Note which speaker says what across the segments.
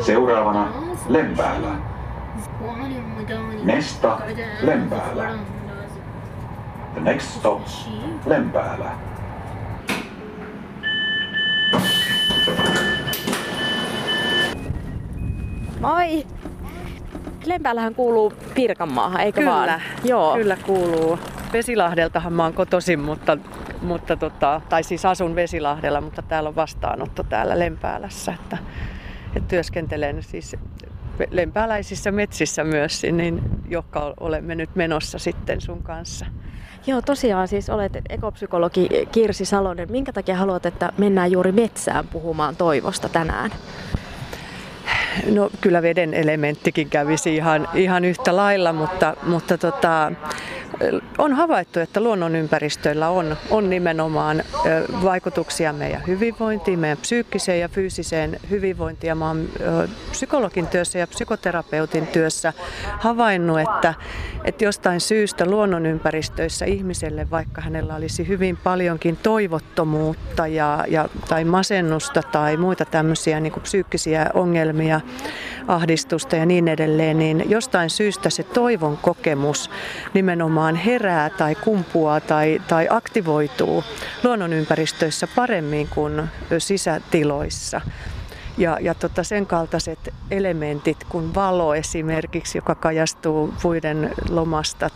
Speaker 1: Seuraavana Lempäälä. Mesta Lempäälä. The next stop Lempäälä.
Speaker 2: Moi! Lempäällähän kuuluu Pirkanmaahan, eikö
Speaker 3: Kyllä,
Speaker 2: vaan? Joo.
Speaker 3: kyllä kuuluu. Vesilahdeltahan mä oon kotoisin, mutta, mutta tota, tai siis asun Vesilahdella, mutta täällä on vastaanotto täällä Lempäälässä. Että työskentelen siis lempääläisissä metsissä myös, niin johka olemme nyt menossa sitten sun kanssa.
Speaker 2: Joo, tosiaan siis olet ekopsykologi Kirsi Salonen. Minkä takia haluat, että mennään juuri metsään puhumaan toivosta tänään?
Speaker 3: No kyllä veden elementtikin kävisi ihan, ihan yhtä lailla, mutta, mutta tota, on havaittu, että luonnonympäristöillä on, on nimenomaan vaikutuksia meidän hyvinvointiin, meidän psyykkiseen ja fyysiseen hyvinvointiin. Mä oon psykologin työssä ja psykoterapeutin työssä havainnut, että, että jostain syystä luonnonympäristöissä ihmiselle, vaikka hänellä olisi hyvin paljonkin toivottomuutta ja, ja, tai masennusta tai muita tämmöisiä niin kuin psyykkisiä ongelmia, ahdistusta ja niin edelleen, niin jostain syystä se toivon kokemus nimenomaan herää tai kumpuaa tai, tai aktivoituu luonnonympäristöissä paremmin kuin sisätiloissa. Ja, ja tota sen kaltaiset elementit kuin valo esimerkiksi, joka kajastuu puiden lomasta.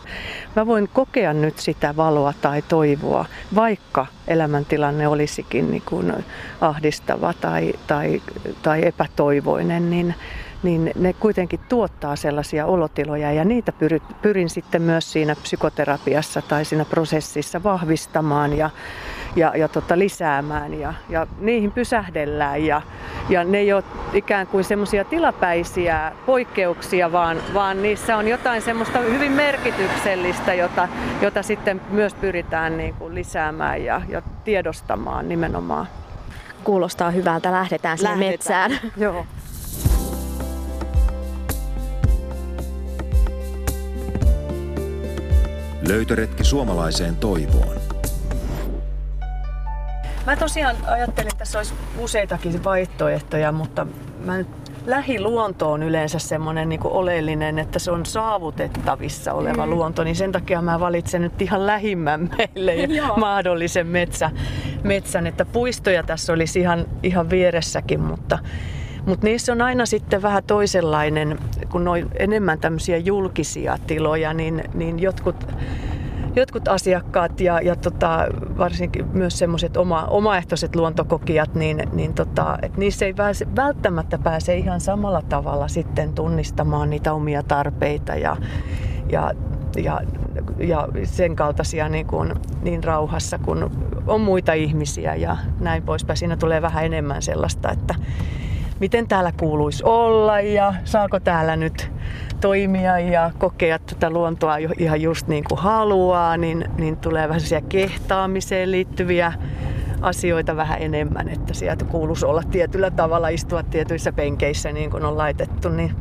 Speaker 3: Mä voin kokea nyt sitä valoa tai toivoa, vaikka elämäntilanne olisikin niin kuin ahdistava tai, tai, tai epätoivoinen, niin, niin ne kuitenkin tuottaa sellaisia olotiloja ja niitä pyrin, pyrin sitten myös siinä psykoterapiassa tai siinä prosessissa vahvistamaan ja, ja, ja tota, lisäämään ja, ja niihin pysähdellään ja, ja ne ei ole ikään kuin semmoisia tilapäisiä poikkeuksia, vaan, vaan niissä on jotain semmoista hyvin merkityksellistä, jota, jota sitten myös pyritään niin kuin lisäämään ja, ja tiedostamaan nimenomaan.
Speaker 2: Kuulostaa hyvältä, lähdetään sinne
Speaker 3: Lähdetään.
Speaker 2: metsään.
Speaker 3: Joo.
Speaker 4: Löytöretki suomalaiseen toivoon.
Speaker 3: Mä tosiaan ajattelin, että tässä olisi useitakin vaihtoehtoja, mutta mä nyt lähiluonto on yleensä semmoinen niin oleellinen, että se on saavutettavissa oleva mm. luonto, niin sen takia mä valitsen nyt ihan lähimmän meille mahdollisen metsä, metsän, että puistoja tässä olisi ihan, ihan vieressäkin, mutta mutta niissä on aina sitten vähän toisenlainen, kun on enemmän tämmöisiä julkisia tiloja, niin, niin jotkut jotkut asiakkaat ja, ja tota, varsinkin myös semmoiset oma, omaehtoiset luontokokijat, niin, niin tota, et niissä ei pääse, välttämättä pääse ihan samalla tavalla sitten tunnistamaan niitä omia tarpeita ja, ja, ja, ja sen kaltaisia niin, kuin, niin rauhassa, kun on muita ihmisiä ja näin poispäin. Siinä tulee vähän enemmän sellaista, että miten täällä kuuluisi olla ja saako täällä nyt toimia ja kokea tätä luontoa ihan just niin kuin haluaa, niin, niin tulee vähän kehtaamiseen liittyviä asioita vähän enemmän, että sieltä kuuluisi olla tietyllä tavalla, istua tietyissä penkeissä niin kuin on laitettu, niin,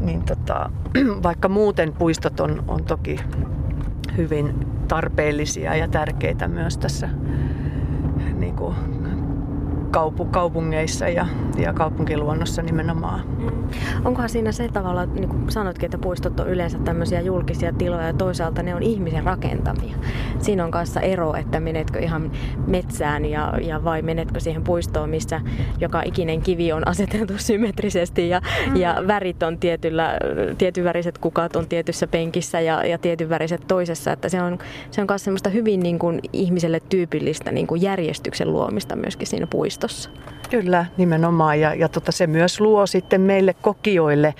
Speaker 3: niin tota, vaikka muuten puistot on, on toki hyvin tarpeellisia ja tärkeitä myös tässä niin kuin kaupu, kaupungeissa ja, ja kaupunkiluonnossa nimenomaan. Mm.
Speaker 2: Onkohan siinä se tavalla, niin kuin sanoitkin, että puistot on yleensä tämmöisiä julkisia tiloja ja toisaalta ne on ihmisen rakentamia. Siinä on kanssa ero, että menetkö ihan metsään ja, ja vai menetkö siihen puistoon, missä joka ikinen kivi on aseteltu symmetrisesti ja, mm. ja värit on tietyllä, tietyn väriset kukat on tietyssä penkissä ja, ja tietyn väriset toisessa. Että se on, se on myös semmoista hyvin niin kuin ihmiselle tyypillistä niin kuin järjestyksen luomista myöskin siinä puistossa.
Speaker 3: Kyllä, nimenomaan. Ja, ja tota, se myös luo sitten meille kokijoille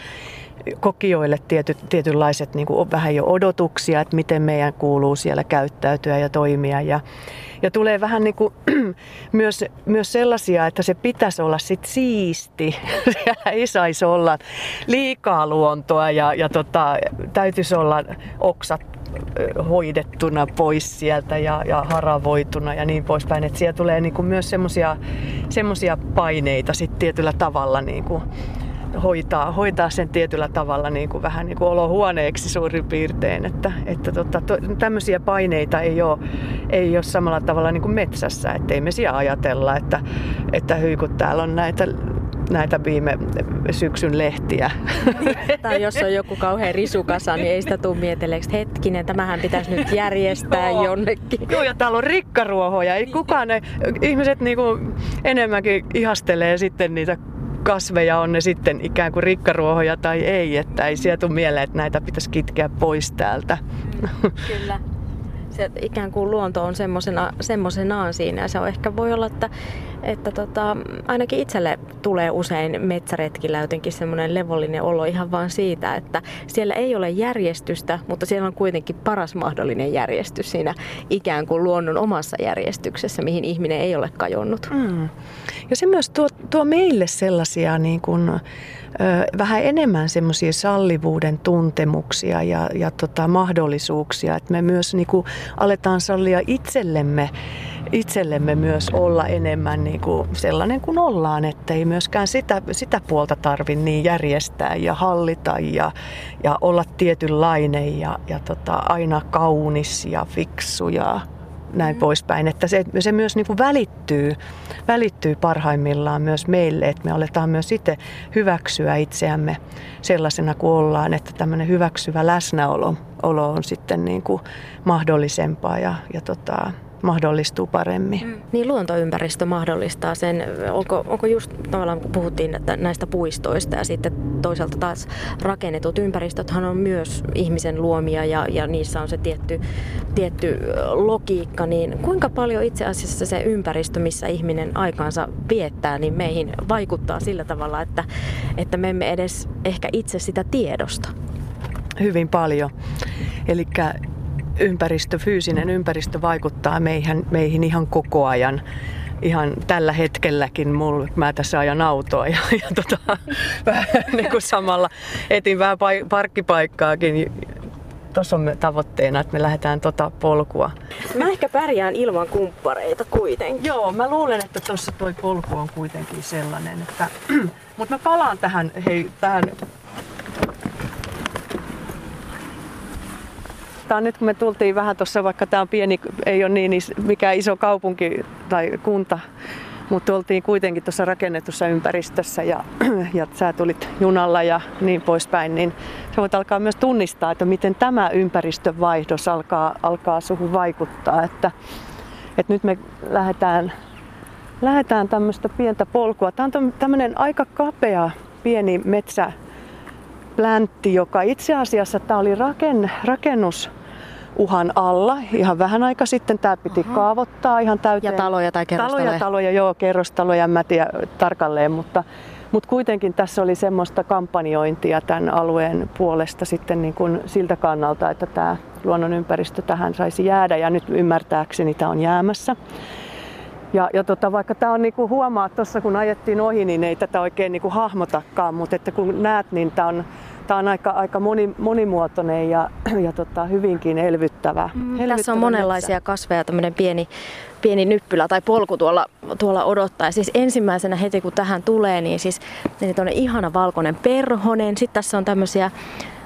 Speaker 3: kokijoille tiety, tietynlaiset niin kuin vähän jo odotuksia, että miten meidän kuuluu siellä käyttäytyä ja toimia. Ja, ja tulee vähän niin kuin, myös, myös sellaisia, että se pitäisi olla sit siisti. Siellä ei saisi olla liikaa luontoa ja, ja tota, täytyisi olla oksat hoidettuna pois sieltä ja, ja haravoituna ja niin poispäin. Että siellä tulee niin kuin myös semmoisia paineita sit tietyllä tavalla niin kuin hoitaa, hoitaa sen tietyllä tavalla niin kuin vähän niin kuin olohuoneeksi suurin piirtein. Että, että tota, to, tämmöisiä paineita ei ole, ei ole samalla tavalla niin kuin metsässä. Että ei me siellä ajatella, että, että hyi kun täällä on näitä näitä viime syksyn lehtiä.
Speaker 2: Tai jos on joku kauhean risukasa, niin ei sitä tule mieteleeksi, hetkinen, tämähän pitäisi nyt järjestää Joo. jonnekin.
Speaker 3: Joo, ja täällä on rikkaruohoja. Ei kukaan, ne, ihmiset niinku enemmänkin ihastelee sitten niitä kasveja, on ne sitten ikään kuin rikkaruohoja tai ei, että ei sieltä tule mieleen, että näitä pitäisi kitkeä pois täältä.
Speaker 2: Kyllä se ikään kuin luonto on semmosena, semmosenaan siinä. Ja se on ehkä voi olla, että, että tota, ainakin itselle tulee usein metsäretkillä jotenkin semmoinen levollinen olo ihan vaan siitä, että siellä ei ole järjestystä, mutta siellä on kuitenkin paras mahdollinen järjestys siinä ikään kuin luonnon omassa järjestyksessä, mihin ihminen ei ole kajonnut. Mm.
Speaker 3: Ja se myös tuo, tuo meille sellaisia niin kuin, vähän enemmän semmoisia sallivuuden tuntemuksia ja, ja tota, mahdollisuuksia, että me myös niin aletaan sallia itsellemme, itsellemme myös olla enemmän niin kuin sellainen kuin ollaan, että ei myöskään sitä, sitä puolta tarvi niin järjestää ja hallita ja, ja olla tietynlainen ja, ja tota, aina kaunis ja fiksu ja näin mm. poispäin. Että se, se myös niin kuin välittyy, välittyy parhaimmillaan myös meille, että me aletaan myös itse hyväksyä itseämme sellaisena kuin ollaan, että tämmöinen hyväksyvä läsnäolo olo on sitten niin kuin mahdollisempaa ja, ja tota, mahdollistuu paremmin. Mm.
Speaker 2: Niin luontoympäristö mahdollistaa sen, onko, onko just tavallaan kun puhuttiin että näistä puistoista ja sitten toisaalta taas rakennetut ympäristöthän on myös ihmisen luomia ja, ja niissä on se tietty, tietty logiikka, niin kuinka paljon itse asiassa se ympäristö, missä ihminen aikaansa viettää, niin meihin vaikuttaa sillä tavalla, että, että me emme edes ehkä itse sitä tiedosta?
Speaker 3: Hyvin paljon. Eli ympäristö, fyysinen ympäristö vaikuttaa meihin, meihin ihan koko ajan. Ihan tällä hetkelläkin mulla, mä tässä ajan autoa ja, ja tota, vähän niin kuin samalla etin vähän parkkipaikkaakin. Tuossa on tavoitteena, että me lähdetään tota polkua.
Speaker 2: Mä ehkä pärjään ilman kumppareita kuitenkin.
Speaker 3: Joo, mä luulen, että tuossa toi polku on kuitenkin sellainen, että... Mutta mä palaan tähän, hei, tähän Tämä nyt kun me tultiin vähän tuossa, vaikka tämä on pieni, ei ole niin mikä iso kaupunki tai kunta, mutta oltiin kuitenkin tuossa rakennetussa ympäristössä ja, ja sä tulit junalla ja niin poispäin, niin sä voit alkaa myös tunnistaa, että miten tämä ympäristövaihdos alkaa, alkaa suhun vaikuttaa. Että, että nyt me lähdetään, lähdetään tämmöistä pientä polkua. Tämä on tämmöinen aika kapea pieni metsä, pläntti, joka itse asiassa tämä oli raken, rakennus uhan alla. Ihan vähän aika sitten tämä piti Aha. kaavoittaa ihan täyteen.
Speaker 2: Ja taloja tai kerrostaloja?
Speaker 3: Taloja, taloja, joo, kerrostaloja, en mä tiedä tarkalleen, mutta, mutta kuitenkin tässä oli semmoista kampanjointia tämän alueen puolesta sitten niin kuin siltä kannalta, että tämä luonnonympäristö tähän saisi jäädä ja nyt ymmärtääkseni tämä on jäämässä. Ja, ja tota, vaikka tämä on niinku huomaa tuossa kun ajettiin ohi, niin ei tätä oikein niinku hahmotakaan, mutta että kun näet, niin tämä on Tämä on aika, aika moni, monimuotoinen ja, ja tota, hyvinkin elvyttävä. Mm,
Speaker 2: elvyttävä tässä on monenlaisia metsä. kasveja, tämmöinen pieni, pieni nyppylä tai polku tuolla, tuolla odottaa. Ja siis ensimmäisenä heti kun tähän tulee, niin siis niin ihana valkoinen perhonen. Sitten tässä on tämmöisiä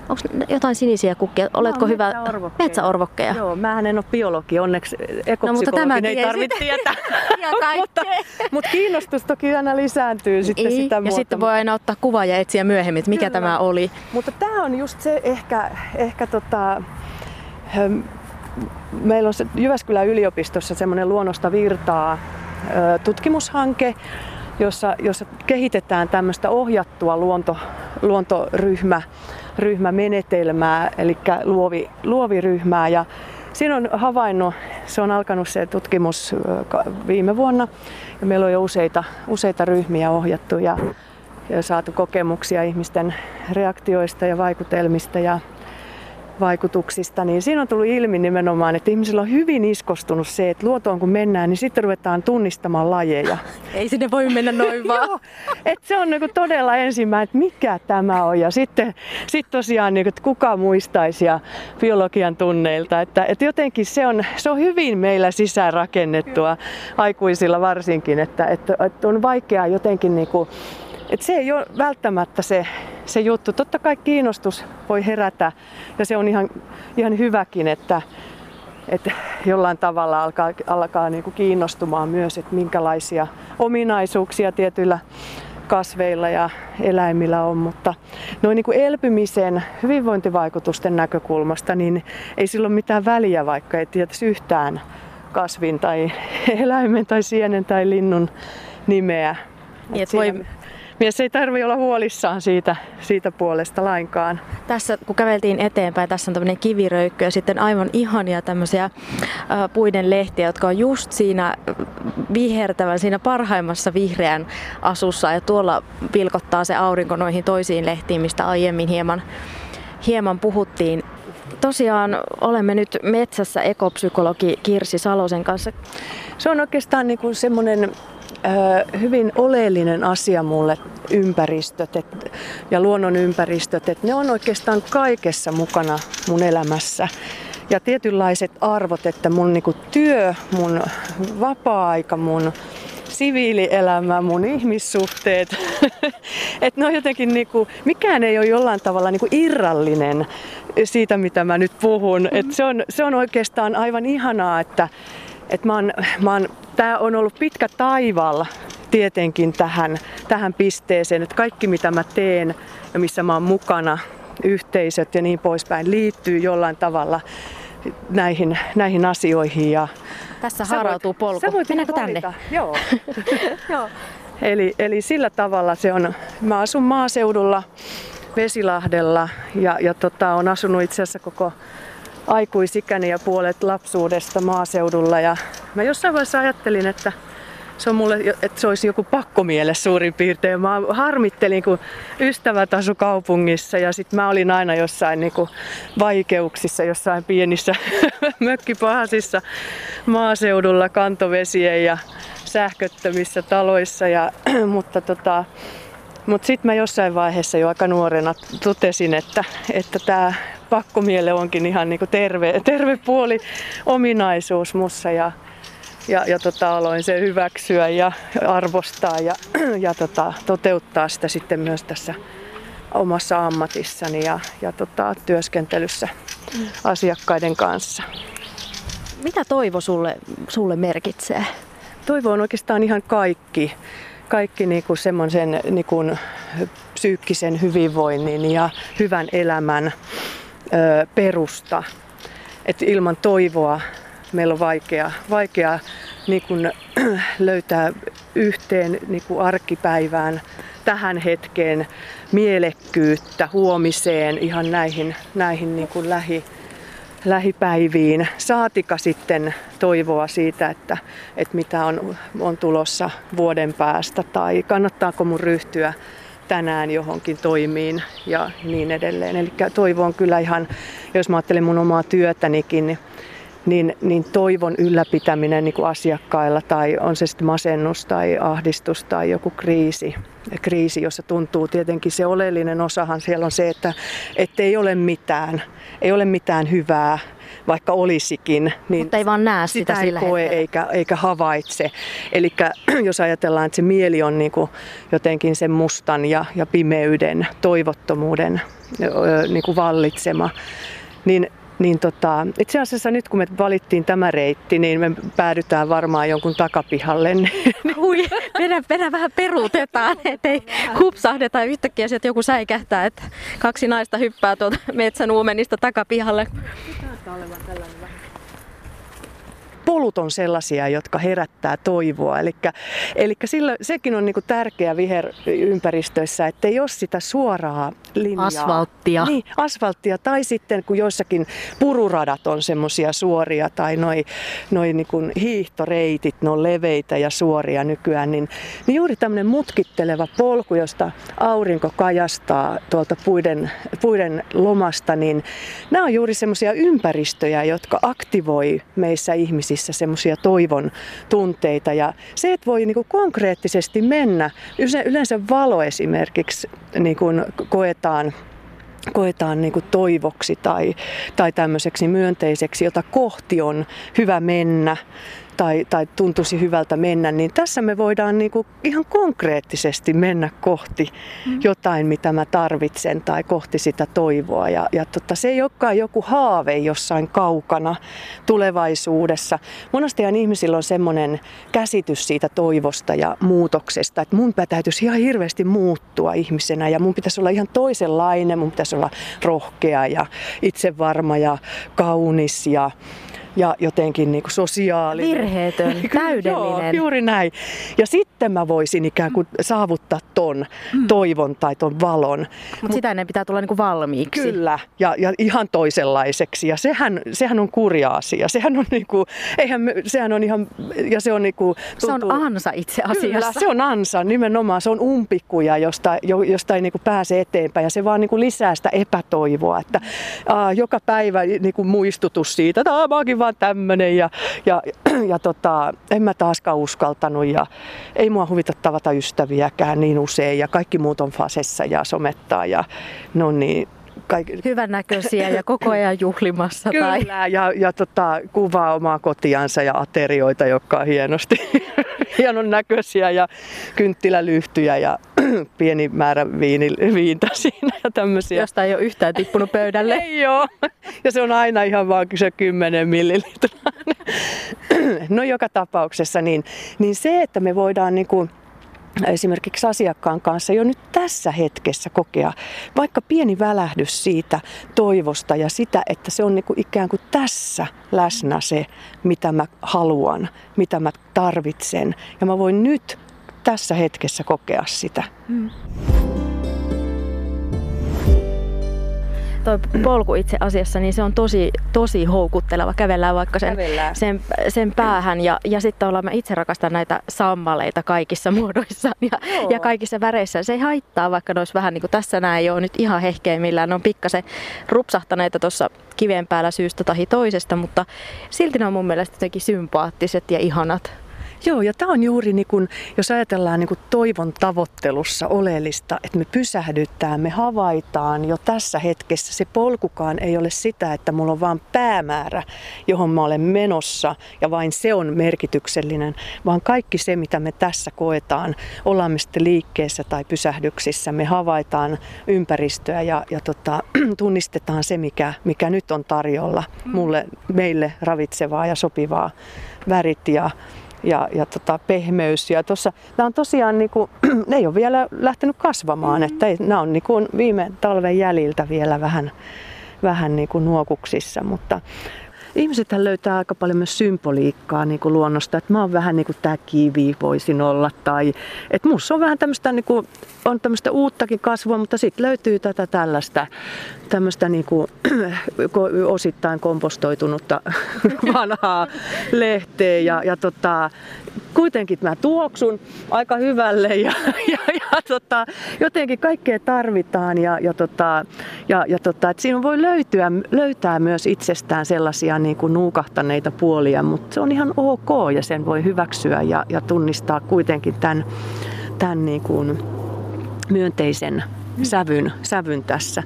Speaker 2: Onko jotain sinisiä kukkia? Oletko no, hyvä?
Speaker 3: Metsäorvokkeja.
Speaker 2: metsäorvokkeja.
Speaker 3: Joo, mä en ole biologi, onneksi no, mutta ei tarvitse tietää. mutta, mutta kiinnostus toki aina lisääntyy sitten
Speaker 2: ei.
Speaker 3: sitä
Speaker 2: Ja sitten voi aina ottaa kuva ja etsiä myöhemmin, että mikä Kyllä. tämä oli.
Speaker 3: Mutta tämä on just se ehkä, ehkä tota, meillä on se Jyväskylän yliopistossa semmoinen luonnosta virtaa tutkimushanke, jossa, jossa kehitetään tämmöistä ohjattua luonto, luontoryhmä ryhmämenetelmää, eli luovi, luoviryhmää. Ja siinä on havainnut, se on alkanut se tutkimus viime vuonna ja meillä on jo useita, useita ryhmiä ohjattu ja, ja saatu kokemuksia ihmisten reaktioista ja vaikutelmista ja vaikutuksista, niin siinä on tullut ilmi nimenomaan, että ihmisillä on hyvin iskostunut se, että luotoon kun mennään, niin sitten ruvetaan tunnistamaan lajeja.
Speaker 2: Ei sinne voi mennä noin vaan. Joo,
Speaker 3: että se on niin todella ensimmäinen, että mikä tämä on. Ja sitten sit tosiaan, niin kuin, että kuka muistaisi ja biologian tunneilta. Että, että jotenkin se on, se on hyvin meillä sisäänrakennettua, aikuisilla varsinkin, että, että, että on vaikeaa jotenkin niin kuin, et se ei ole välttämättä se, se juttu. Totta kai kiinnostus voi herätä ja se on ihan, ihan hyväkin, että, että jollain tavalla alkaa, alkaa niin kuin kiinnostumaan myös, että minkälaisia ominaisuuksia tietyillä kasveilla ja eläimillä on, mutta noin niin kuin elpymisen, hyvinvointivaikutusten näkökulmasta, niin ei sillä ole mitään väliä, vaikka ei tietäisi yhtään kasvin tai eläimen tai sienen tai linnun nimeä.
Speaker 2: Niin, voi,
Speaker 3: mies ei tarvi olla huolissaan siitä, siitä puolesta lainkaan.
Speaker 2: Tässä kun käveltiin eteenpäin, tässä on tämmöinen kiviröikkö ja sitten aivan ihania tämmöisiä puiden lehtiä, jotka on just siinä vihertävän, siinä parhaimmassa vihreän asussa ja tuolla pilkottaa se aurinko noihin toisiin lehtiin, mistä aiemmin hieman, hieman puhuttiin. Tosiaan olemme nyt metsässä ekopsykologi Kirsi Salosen kanssa.
Speaker 3: Se on oikeastaan niin kuin semmoinen hyvin oleellinen asia mulle ympäristöt et, ja luonnon ympäristöt, että ne on oikeastaan kaikessa mukana mun elämässä. Ja tietynlaiset arvot, että mun niinku työ, mun vapaa-aika, mun siviilielämä, mun ihmissuhteet, että ne on jotenkin niinku, mikään ei ole jollain tavalla niinku irrallinen siitä, mitä mä nyt puhun. Et se, on, se on oikeastaan aivan ihanaa, että, että mä oon, mä oon tämä on ollut pitkä taival tietenkin tähän, tähän pisteeseen, että kaikki mitä mä teen ja missä mä oon mukana, yhteisöt ja niin poispäin, liittyy jollain tavalla näihin, näihin asioihin. Ja
Speaker 2: Tässä harautuu polku. Sä voit Mennäänkö tänne?
Speaker 3: Joo. Joo. Eli, eli sillä tavalla se on. Mä asun maaseudulla Vesilahdella ja, ja tota, on asunut itse asiassa koko aikuisikäni ja puolet lapsuudesta maaseudulla. Ja mä jossain vaiheessa ajattelin, että se on mulle, että se olisi joku pakkomiele suurin piirtein. Mä harmittelin, kun ystävät asu kaupungissa ja sitten mä olin aina jossain niin kuin vaikeuksissa, jossain pienissä mökkipahasissa maaseudulla kantovesien ja sähköttömissä taloissa. Ja, mutta tota, mutta sitten mä jossain vaiheessa jo aika nuorena totesin, että, että tämä pakkomiele onkin ihan niinku terve, terve puoli ominaisuus mussa ja, ja, ja tota, aloin sen hyväksyä ja arvostaa ja, ja tota, toteuttaa sitä sitten myös tässä omassa ammatissani ja, ja tota, työskentelyssä mm. asiakkaiden kanssa.
Speaker 2: Mitä toivo sulle, sulle merkitsee?
Speaker 3: Toivo on oikeastaan ihan kaikki kaikki niinku semmoisen niinku psyykkisen hyvinvoinnin ja hyvän elämän perusta. Et ilman toivoa meillä on vaikea, vaikea niinku, löytää yhteen niinku arkipäivään tähän hetkeen mielekkyyttä huomiseen ihan näihin, näihin niinku lähi, lähipäiviin. Saatika sitten toivoa siitä, että, että mitä on, on tulossa vuoden päästä tai kannattaako mun ryhtyä tänään johonkin toimiin ja niin edelleen. Eli toivo on kyllä ihan, jos mä ajattelen mun omaa työtänikin, niin niin, toivon ylläpitäminen niin kuin asiakkailla tai on se sitten masennus tai ahdistus tai joku kriisi, kriisi, jossa tuntuu tietenkin se oleellinen osahan siellä on se, että ei ole mitään, ei ole mitään hyvää, vaikka olisikin,
Speaker 2: niin Mutta ei vaan näe
Speaker 3: sitä,
Speaker 2: sitä
Speaker 3: ei koe eikä, eikä havaitse. Eli jos ajatellaan, että se mieli on niin kuin jotenkin sen mustan ja, ja pimeyden, toivottomuuden niin kuin vallitsema, niin niin tota, itse asiassa nyt kun me valittiin tämä reitti, niin me päädytään varmaan jonkun takapihalle.
Speaker 2: Hui, meidän, meidän vähän peruutetaan, ettei hupsahdeta yhtäkkiä sieltä joku säikähtää, että kaksi naista hyppää tuolta metsän uumenista takapihalle. Tällainen
Speaker 3: polut on sellaisia, jotka herättää toivoa. Eli sillä, sekin on niinku tärkeä viherympäristöissä, että ei ole sitä suoraa linjaa.
Speaker 2: Asfalttia.
Speaker 3: Niin, asfalttia. Tai sitten kun joissakin pururadat on semmoisia suoria tai noi, noi niinku hiihtoreitit, ne on leveitä ja suoria nykyään, niin, niin juuri tämmöinen mutkitteleva polku, josta aurinko kajastaa tuolta puiden, puiden lomasta, niin nämä on juuri semmoisia ympäristöjä, jotka aktivoi meissä ihmisissä ihmisissä semmoisia toivon tunteita. Ja se, että voi niin kuin konkreettisesti mennä, yleensä valo esimerkiksi niin kuin koetaan koetaan niin kuin toivoksi tai, tai tämmöiseksi myönteiseksi, jota kohti on hyvä mennä. Tai, tai tuntuisi hyvältä mennä, niin tässä me voidaan niin kuin ihan konkreettisesti mennä kohti mm. jotain, mitä mä tarvitsen tai kohti sitä toivoa. Ja, ja tota, se ei olekaan joku haave jossain kaukana tulevaisuudessa. Monastihan ihmisillä on semmoinen käsitys siitä toivosta ja muutoksesta, että mun täytyisi ihan hirveästi muuttua ihmisenä ja mun pitäisi olla ihan toisenlainen, mun pitäisi olla rohkea ja itsevarma ja kaunis ja ja jotenkin niin kuin sosiaalinen.
Speaker 2: Virheetön, täydellinen.
Speaker 3: Joo, juuri näin. Ja sitten mä voisin ikään kuin saavuttaa ton mm. toivon tai ton valon.
Speaker 2: Mutta Mut, sitä ennen pitää tulla niin kuin valmiiksi.
Speaker 3: Kyllä, ja, ja ihan toisenlaiseksi. Ja sehän, sehän on kurja asia. Sehän on, niin kuin, eihän, sehän on ihan, ja se on niin kuin,
Speaker 2: tuntuu, Se on ansa itse asiassa.
Speaker 3: Kyllä, se on ansa nimenomaan. Se on umpikuja, josta, josta ei niin kuin pääse eteenpäin. Ja se vaan niin kuin lisää sitä epätoivoa. Että, aa, joka päivä niin kuin muistutus siitä, että mäkin vaan tämmönen ja, ja, ja tota, en mä taaskaan uskaltanut ja ei mua huvita tavata ystäviäkään niin usein ja kaikki muut on fasessa ja somettaa ja no niin,
Speaker 2: Kaik... Hyvän näköisiä ja koko ajan juhlimassa.
Speaker 3: Kyllä,
Speaker 2: tai...
Speaker 3: ja, ja tota, kuvaa omaa kotiansa ja aterioita, jotka on hienosti hienon näköisiä ja kynttilälyhtyjä ja pieni määrä viini, viintä siinä ja tämmöisiä.
Speaker 2: Josta ei ole yhtään tippunut pöydälle.
Speaker 3: ei ole. Ja se on aina ihan vaan se 10 millilitraa. no joka tapauksessa, niin, niin se, että me voidaan niin kuin, esimerkiksi asiakkaan kanssa jo nyt tässä hetkessä kokea vaikka pieni välähdys siitä toivosta ja sitä, että se on niin kuin ikään kuin tässä läsnä se, mitä mä haluan, mitä mä tarvitsen. Ja mä voin nyt tässä hetkessä kokea sitä. Hmm.
Speaker 2: Tuo polku itse asiassa, niin se on tosi, tosi houkutteleva. Kävellään vaikka sen, Kävellään. sen, sen päähän ja, ja sitten ollaan, mä itse rakastan näitä sammaleita kaikissa muodoissa ja, ja kaikissa väreissä. Se ei haittaa, vaikka ne olisi vähän niin kuin tässä näin ei ole nyt ihan hehkeimmillään. Ne on pikkasen rupsahtaneita tuossa kiven päällä syystä tai toisesta, mutta silti ne on mun mielestä jotenkin sympaattiset ja ihanat.
Speaker 3: Joo, ja tämä on juuri, niin kun, jos ajatellaan niin kun toivon tavoittelussa oleellista, että me pysähdytään, me havaitaan jo tässä hetkessä. Se polkukaan ei ole sitä, että mulla on vain päämäärä, johon mä olen menossa, ja vain se on merkityksellinen, vaan kaikki se, mitä me tässä koetaan, ollaan me sitten liikkeessä tai pysähdyksissä, me havaitaan ympäristöä ja, ja tota, tunnistetaan se, mikä, mikä nyt on tarjolla mulle, meille ravitsevaa ja sopivaa värit ja ja, ja tota, pehmeys. Ja tossa, nämä on tosiaan, niin kuin, ne ei ole vielä lähtenyt kasvamaan, mm-hmm. että ei, nämä on niin kuin viime talven jäljiltä vielä vähän, vähän niin kuin nuokuksissa, mutta ihmiset löytää aika paljon myös symboliikkaa niin kuin luonnosta, että mä oon vähän niin kuin tämä kivi voisin olla tai että musta on vähän tämmöistä niin kuin, on tämmöistä uuttakin kasvua, mutta sitten löytyy tätä tällaista tämmöistä niin kuin, osittain kompostoitunutta vanhaa lehteä ja, ja tota, kuitenkin mä tuoksun aika hyvälle ja, ja, ja tota, jotenkin kaikkea tarvitaan ja, ja, tota, ja, ja tota, että siinä voi löytyä, löytää myös itsestään sellaisia niin kuin nuukahtaneita puolia, mutta se on ihan ok ja sen voi hyväksyä ja, ja tunnistaa kuitenkin tämän, tämän niin kuin myönteisen sävyn, sävyn tässä.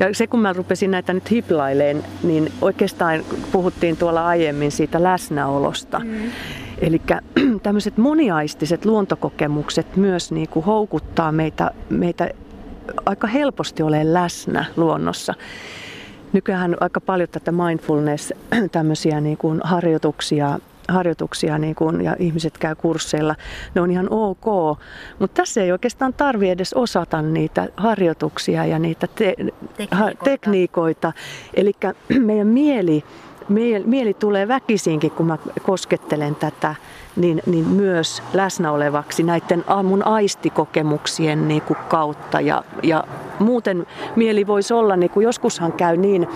Speaker 3: Ja se kun mä rupesin näitä nyt hiplaileen, niin oikeastaan puhuttiin tuolla aiemmin siitä läsnäolosta. Mm. Eli tämmöiset moniaistiset luontokokemukset myös niin kuin houkuttaa meitä, meitä aika helposti ole läsnä luonnossa. Nykyään aika paljon tätä mindfulness, tämmöisiä niin kuin harjoituksia harjoituksia niin kun, ja ihmiset käy kursseilla, ne on ihan ok. Mutta tässä ei oikeastaan tarvi edes osata niitä harjoituksia ja niitä te- tekniikoita. tekniikoita. Eli meidän mieli, mieli tulee väkisinkin, kun mä koskettelen tätä, niin, niin myös läsnä olevaksi näiden mun aistikokemuksien niin kuin kautta. Ja, ja muuten mieli voisi olla, niin kuin joskushan käy niin,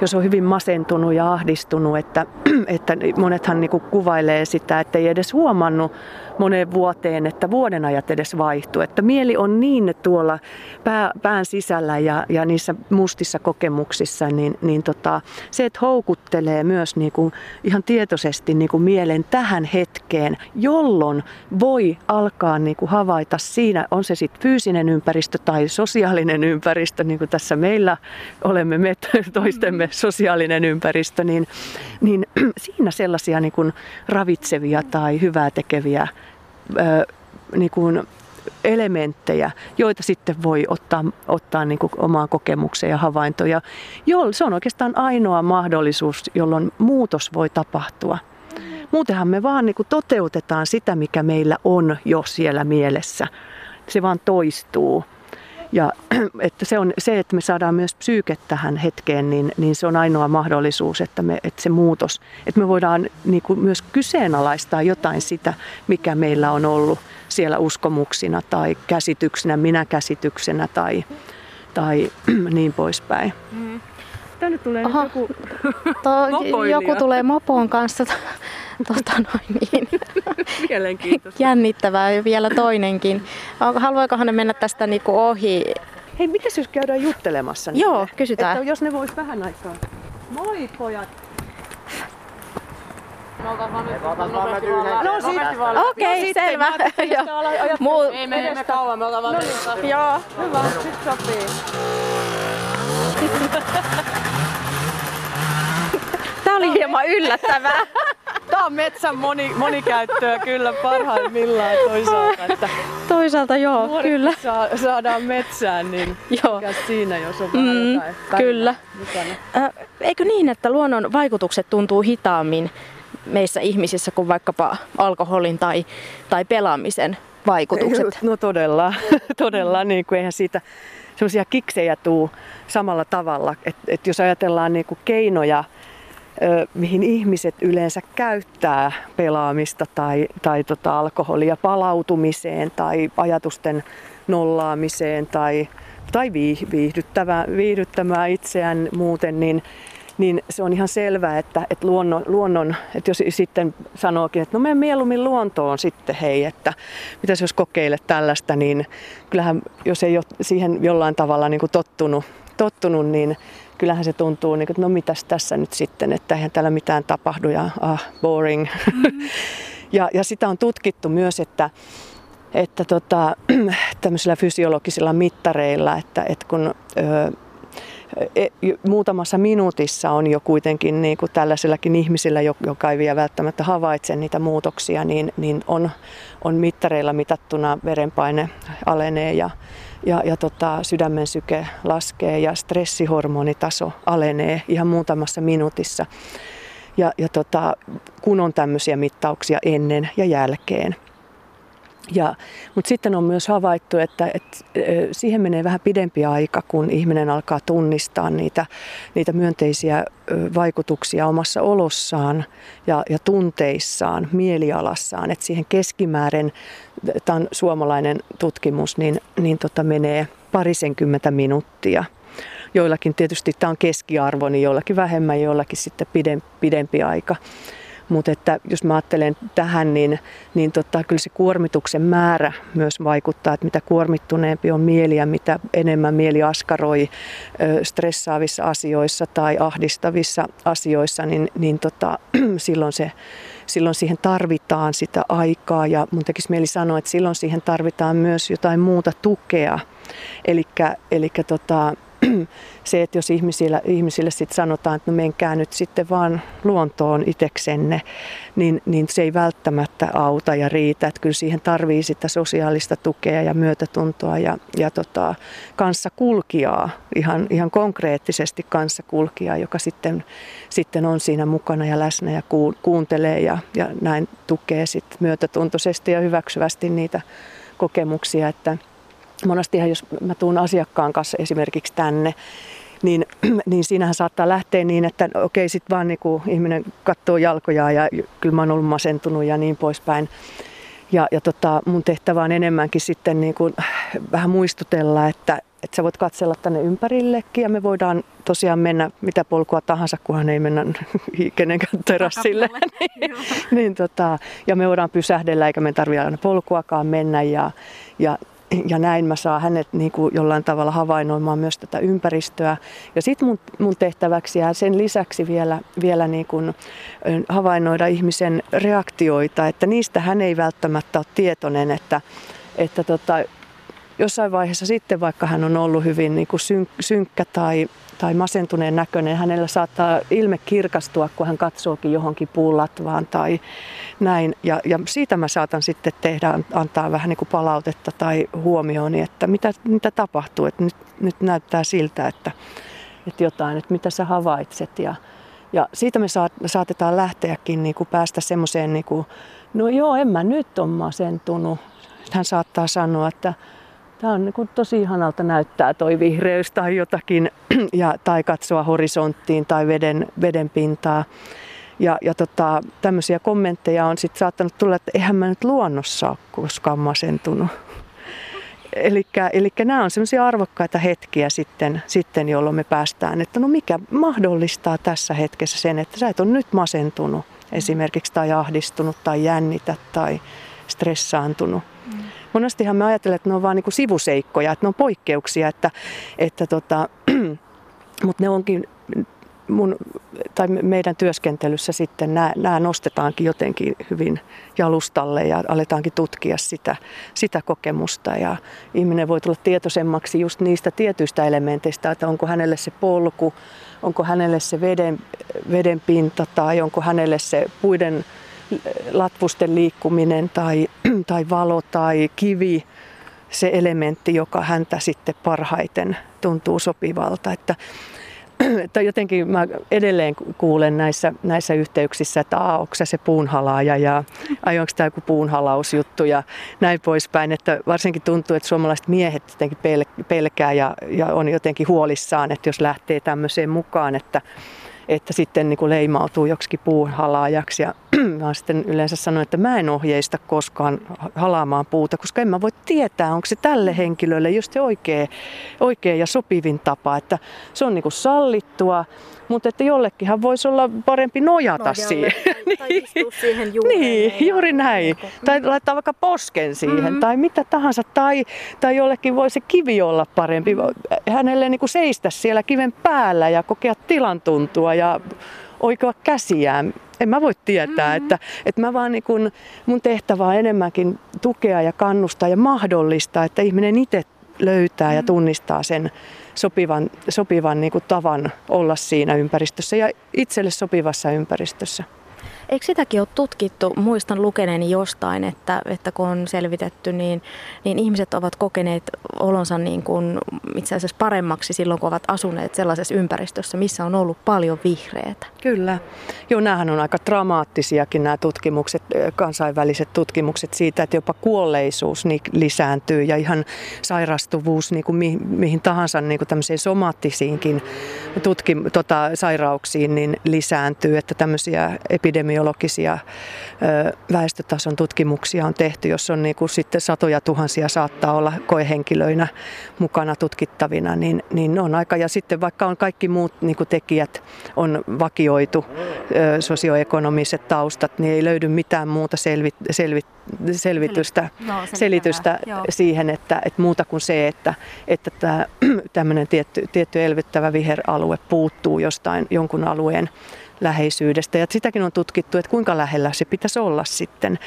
Speaker 3: jos on hyvin masentunut ja ahdistunut, että, että monethan niin kuin kuvailee sitä, että ei edes huomannut moneen vuoteen, että vuoden ajat edes vaihtuu. Että mieli on niin tuolla pää, pään sisällä ja, ja niissä mustissa kokemuksissa, niin, niin tota, se, että houkuttelee myös niin kuin ihan tietoisesti niin kuin mielen tähän hetkeen, jolloin voi alkaa niin kuin havaita siinä, on se sitten fyysinen ympäristö tai sosiaalinen ympäristö, niin kuin tässä meillä olemme me toistemme sosiaalinen ympäristö, niin, niin siinä sellaisia niin kuin ravitsevia tai hyvää tekeviä niin kuin elementtejä, joita sitten voi ottaa, ottaa niin kuin omaan kokemukseen ja havaintoja. Se on oikeastaan ainoa mahdollisuus, jolloin muutos voi tapahtua. Muutenhan me vaan niin kuin toteutetaan sitä, mikä meillä on jo siellä mielessä. Se vaan toistuu. Ja että se, on, se, että me saadaan myös psyyke tähän hetkeen, niin, niin se on ainoa mahdollisuus, että, me, että se muutos, että me voidaan niin kuin myös kyseenalaistaa jotain sitä, mikä meillä on ollut siellä uskomuksina tai käsityksenä, minäkäsityksenä tai, tai niin poispäin. Mm.
Speaker 2: Tänne tulee Aha, joku Joku tulee mopoon kanssa. Tota noin niin.
Speaker 3: Mielenkiintoista.
Speaker 2: Jännittävää ja vielä toinenkin. Haluaikohan ne mennä tästä niinku ohi?
Speaker 3: Hei, mitäs jos käydään juttelemassa?
Speaker 2: Joo, kysytään.
Speaker 3: Että jos ne vois vähän aikaa. Moi pojat!
Speaker 2: No sit, okei, okay, selvä.
Speaker 5: Muu... Ei mene kauan, me ollaan vaan
Speaker 2: no, Joo.
Speaker 3: Hyvä, sit sopii.
Speaker 2: Oli hieman yllättävää.
Speaker 3: Tää on metsän moni, monikäyttöä kyllä parhaimmillaan toisaalta. Että
Speaker 2: toisaalta joo,
Speaker 3: Nuoret
Speaker 2: kyllä.
Speaker 3: Saa, saadaan metsään, niin joo. siinä jos on mm, jotain
Speaker 2: Kyllä. Äh, eikö niin, että luonnon vaikutukset tuntuu hitaammin meissä ihmisissä kuin vaikkapa alkoholin tai, tai pelaamisen vaikutukset?
Speaker 3: No todella, todella. Niin kuin eihän siitä semmoisia kiksejä tuu samalla tavalla. että et jos ajatellaan niin kuin keinoja, mihin ihmiset yleensä käyttää pelaamista tai, tai tota alkoholia palautumiseen tai ajatusten nollaamiseen tai, tai viihdyttämään itseään muuten, niin, niin se on ihan selvää, että, että luonnon, luonnon, että jos sitten sanookin, että no mene mieluummin luontoon sitten hei, että mitäs jos kokeilet tällaista, niin kyllähän jos ei ole siihen jollain tavalla niin kuin tottunut, tottunut, niin kyllähän se tuntuu, niin kuin, että no mitäs tässä nyt sitten, että eihän täällä mitään tapahdu ja ah, boring. Mm-hmm. ja, ja sitä on tutkittu myös, että, että tota, tämmöisillä fysiologisilla mittareilla, että, että kun ö, e, muutamassa minuutissa on jo kuitenkin niin kuin tällaisellakin ihmisillä, joka ei vielä välttämättä havaitse niitä muutoksia, niin, niin on, on mittareilla mitattuna verenpaine alenee ja ja, ja tota, sydämen syke laskee ja stressihormonitaso alenee ihan muutamassa minuutissa. Ja, ja tota, kun on tämmöisiä mittauksia ennen ja jälkeen. Ja, mutta sitten on myös havaittu, että, että siihen menee vähän pidempi aika, kun ihminen alkaa tunnistaa niitä, niitä myönteisiä vaikutuksia omassa olossaan ja, ja tunteissaan, mielialassaan. Että siihen keskimäärin, tämä on suomalainen tutkimus, niin, niin tota menee parisenkymmentä minuuttia. Joillakin tietysti tämä on keskiarvo, niin joillakin vähemmän, joillakin sitten pidempi, pidempi aika. Mutta että jos mä ajattelen tähän, niin, niin tota, kyllä se kuormituksen määrä myös vaikuttaa, että mitä kuormittuneempi on mieli ja mitä enemmän mieli askaroi ö, stressaavissa asioissa tai ahdistavissa asioissa, niin, niin tota, silloin, se, silloin siihen tarvitaan sitä aikaa ja mun tekisi mieli sanoa, että silloin siihen tarvitaan myös jotain muuta tukea. Eli tota, se, että jos ihmisille, ihmisille sit sanotaan, että no menkää nyt sitten vaan luontoon iteksenne, niin, niin se ei välttämättä auta ja riitä. Että kyllä siihen tarvii sitä sosiaalista tukea ja myötätuntoa ja, ja tota, kanssakulkijaa, ihan, ihan konkreettisesti kanssakulkijaa, joka sitten, sitten on siinä mukana ja läsnä ja kuuntelee ja, ja näin tukee sitten myötätuntoisesti ja hyväksyvästi niitä kokemuksia, että – monestihan jos mä tuun asiakkaan kanssa esimerkiksi tänne, niin, niin siinähän saattaa lähteä niin, että okei, sitten vaan niin kuin ihminen katsoo jalkoja ja kyllä mä oon ollut masentunut ja niin poispäin. Ja, ja tota, mun tehtävä on enemmänkin sitten niin kuin vähän muistutella, että, että sä voit katsella tänne ympärillekin ja me voidaan tosiaan mennä mitä polkua tahansa, kunhan ei mennä kenenkään terassille. niin, niin, tota, ja me voidaan pysähdellä eikä me tarvitse aina polkuakaan mennä ja, ja ja näin mä saan hänet niin kuin jollain tavalla havainnoimaan myös tätä ympäristöä. Ja sitten mun, mun tehtäväksi jää sen lisäksi vielä, vielä niin kuin havainnoida ihmisen reaktioita, että niistä hän ei välttämättä ole tietoinen, että, että tota, jossain vaiheessa sitten, vaikka hän on ollut hyvin niin kuin synkkä tai, tai masentuneen näköinen, hänellä saattaa ilme kirkastua, kun hän katsookin johonkin puulatvaan tai näin. Ja, ja siitä mä saatan sitten tehdä, antaa vähän niin kuin palautetta tai huomioon, että mitä, mitä tapahtuu. Että nyt, nyt näyttää siltä, että, että jotain, että mitä sä havaitset. Ja, ja siitä me saatetaan lähteäkin niin kuin päästä semmoiseen, niin kuin, no joo, en mä nyt ole masentunut. Hän saattaa sanoa, että tämä on niin tosi ihanalta näyttää toi vihreys tai jotakin, ja, tai katsoa horisonttiin tai veden, veden pintaa. Ja, ja tota, tämmöisiä kommentteja on sitten saattanut tulla, että eihän mä nyt luonnossa ole koskaan masentunut. Eli nämä on semmoisia arvokkaita hetkiä sitten, sitten, jolloin me päästään, että no mikä mahdollistaa tässä hetkessä sen, että sä et ole nyt masentunut esimerkiksi tai ahdistunut tai jännitä tai stressaantunut. Mm. Monestihan me ajattelemme, että ne on vain niin sivuseikkoja, että ne on poikkeuksia, että, että tota, mutta ne onkin mun, tai meidän työskentelyssä sitten nämä, nämä nostetaankin jotenkin hyvin jalustalle ja aletaankin tutkia sitä, sitä kokemusta. Ja ihminen voi tulla tietoisemmaksi just niistä tietyistä elementeistä, että onko hänelle se polku, onko hänelle se veden, veden pinta tai onko hänelle se puiden latvusten liikkuminen tai, tai valo tai kivi se elementti, joka häntä sitten parhaiten tuntuu sopivalta. Että tai jotenkin mä edelleen kuulen näissä, näissä yhteyksissä, että aa, onko se puunhalaaja ja ai onko tämä joku puunhalausjuttu ja näin poispäin. Että varsinkin tuntuu, että suomalaiset miehet jotenkin pelkää ja, ja on jotenkin huolissaan, että jos lähtee tämmöiseen mukaan, että että sitten niin kuin leimautuu joksikin puuhalaajaksi. Ja mä sitten yleensä sanon, että mä en ohjeista koskaan halaamaan puuta, koska en mä voi tietää, onko se tälle henkilölle just se oikea, oikea ja sopivin tapa. Että se on niin kuin sallittua, mutta että jollekinhan voisi olla parempi nojata Nojalla, siihen.
Speaker 2: Tai, tai istua siihen juureen.
Speaker 3: niin, juuri näin. Niin tai laittaa vaikka posken siihen mm-hmm. tai mitä tahansa. Tai, tai jollekin voi se kivi olla parempi. Mm-hmm. Hänelle niin kuin seistä siellä kiven päällä ja kokea tilan tuntua ja oikea käsiään. En mä voi tietää, mm-hmm. että, että mä vaan niin kun, mun tehtävä on enemmänkin tukea ja kannustaa ja mahdollistaa, että ihminen itse löytää mm-hmm. ja tunnistaa sen sopivan, sopivan niin kuin tavan olla siinä ympäristössä ja itselle sopivassa ympäristössä.
Speaker 2: Eikö sitäkin ole tutkittu? Muistan lukeneeni jostain, että, että kun on selvitetty, niin, niin ihmiset ovat kokeneet olonsa niin kuin itse asiassa paremmaksi silloin, kun ovat asuneet sellaisessa ympäristössä, missä on ollut paljon vihreätä.
Speaker 3: Kyllä. Joo, näähän on aika dramaattisiakin nämä tutkimukset, kansainväliset tutkimukset siitä, että jopa kuolleisuus lisääntyy ja ihan sairastuvuus niin kuin mi, mihin tahansa niin kuin tämmöisiin somaattisiinkin tutkim, tota, sairauksiin niin lisääntyy, että tämmöisiä epidemioita epidemiologisia väestötason tutkimuksia on tehty, jos on niin kuin sitten satoja tuhansia saattaa olla koehenkilöinä mukana tutkittavina, niin, niin on aika. Ja sitten vaikka on kaikki muut niin kuin tekijät on vakioitu, sosioekonomiset taustat, niin ei löydy mitään muuta selvi, selvi, selvitystä, no, selitystä siihen, että, että muuta kuin se, että, että tämä tämmöinen tietty, tietty elvyttävä viheralue puuttuu jostain jonkun alueen läheisyydestä. Ja sitäkin on tutkittu, että kuinka lähellä se pitäisi olla sitten.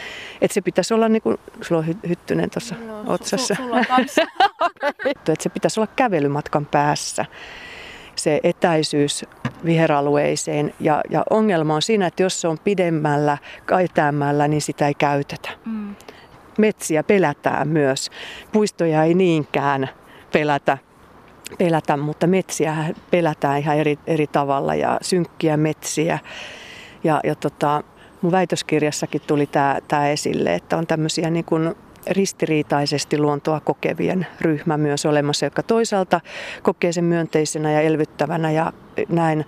Speaker 3: Että se pitäisi olla, niin kuin, sulla on hyttynen tuossa no, otsassa. Su, että se pitäisi olla kävelymatkan päässä se etäisyys viheralueeseen. Ja, ja ongelma on siinä, että jos se on pidemmällä, kaitäämällä, niin sitä ei käytetä. Mm. Metsiä pelätään myös. Puistoja ei niinkään pelätä pelätä, mutta metsiä pelätään ihan eri, eri tavalla ja synkkiä metsiä. Ja, ja tota, mun väitöskirjassakin tuli tämä esille, että on tämmöisiä niin kuin ristiriitaisesti luontoa kokevien ryhmä myös olemassa, jotka toisaalta kokee sen myönteisenä ja elvyttävänä ja näin.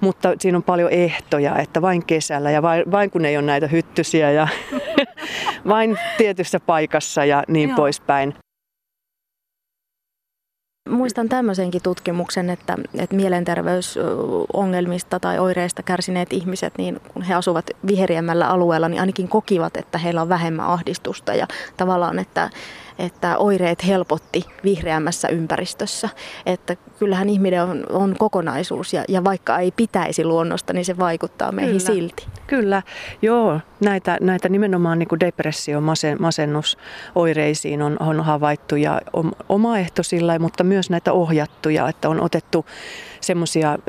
Speaker 3: Mutta siinä on paljon ehtoja, että vain kesällä ja vain, vain kun ei ole näitä hyttysiä ja vain tietyssä paikassa ja niin Joo. poispäin.
Speaker 2: Muistan tämmöisenkin tutkimuksen, että, että mielenterveysongelmista tai oireista kärsineet ihmiset, niin kun he asuvat viheriämmällä alueella, niin ainakin kokivat, että heillä on vähemmän ahdistusta. Ja tavallaan, että, että oireet helpotti vihreämmässä ympäristössä. Että kyllähän ihminen on, on kokonaisuus ja, ja vaikka ei pitäisi luonnosta, niin se vaikuttaa meihin
Speaker 3: Kyllä.
Speaker 2: silti.
Speaker 3: Kyllä, joo. Näitä, näitä nimenomaan niin kuin depressio, masen, masennusoireisiin on, on havaittu ja omaehtoisilla, mutta myös näitä ohjattuja, että on otettu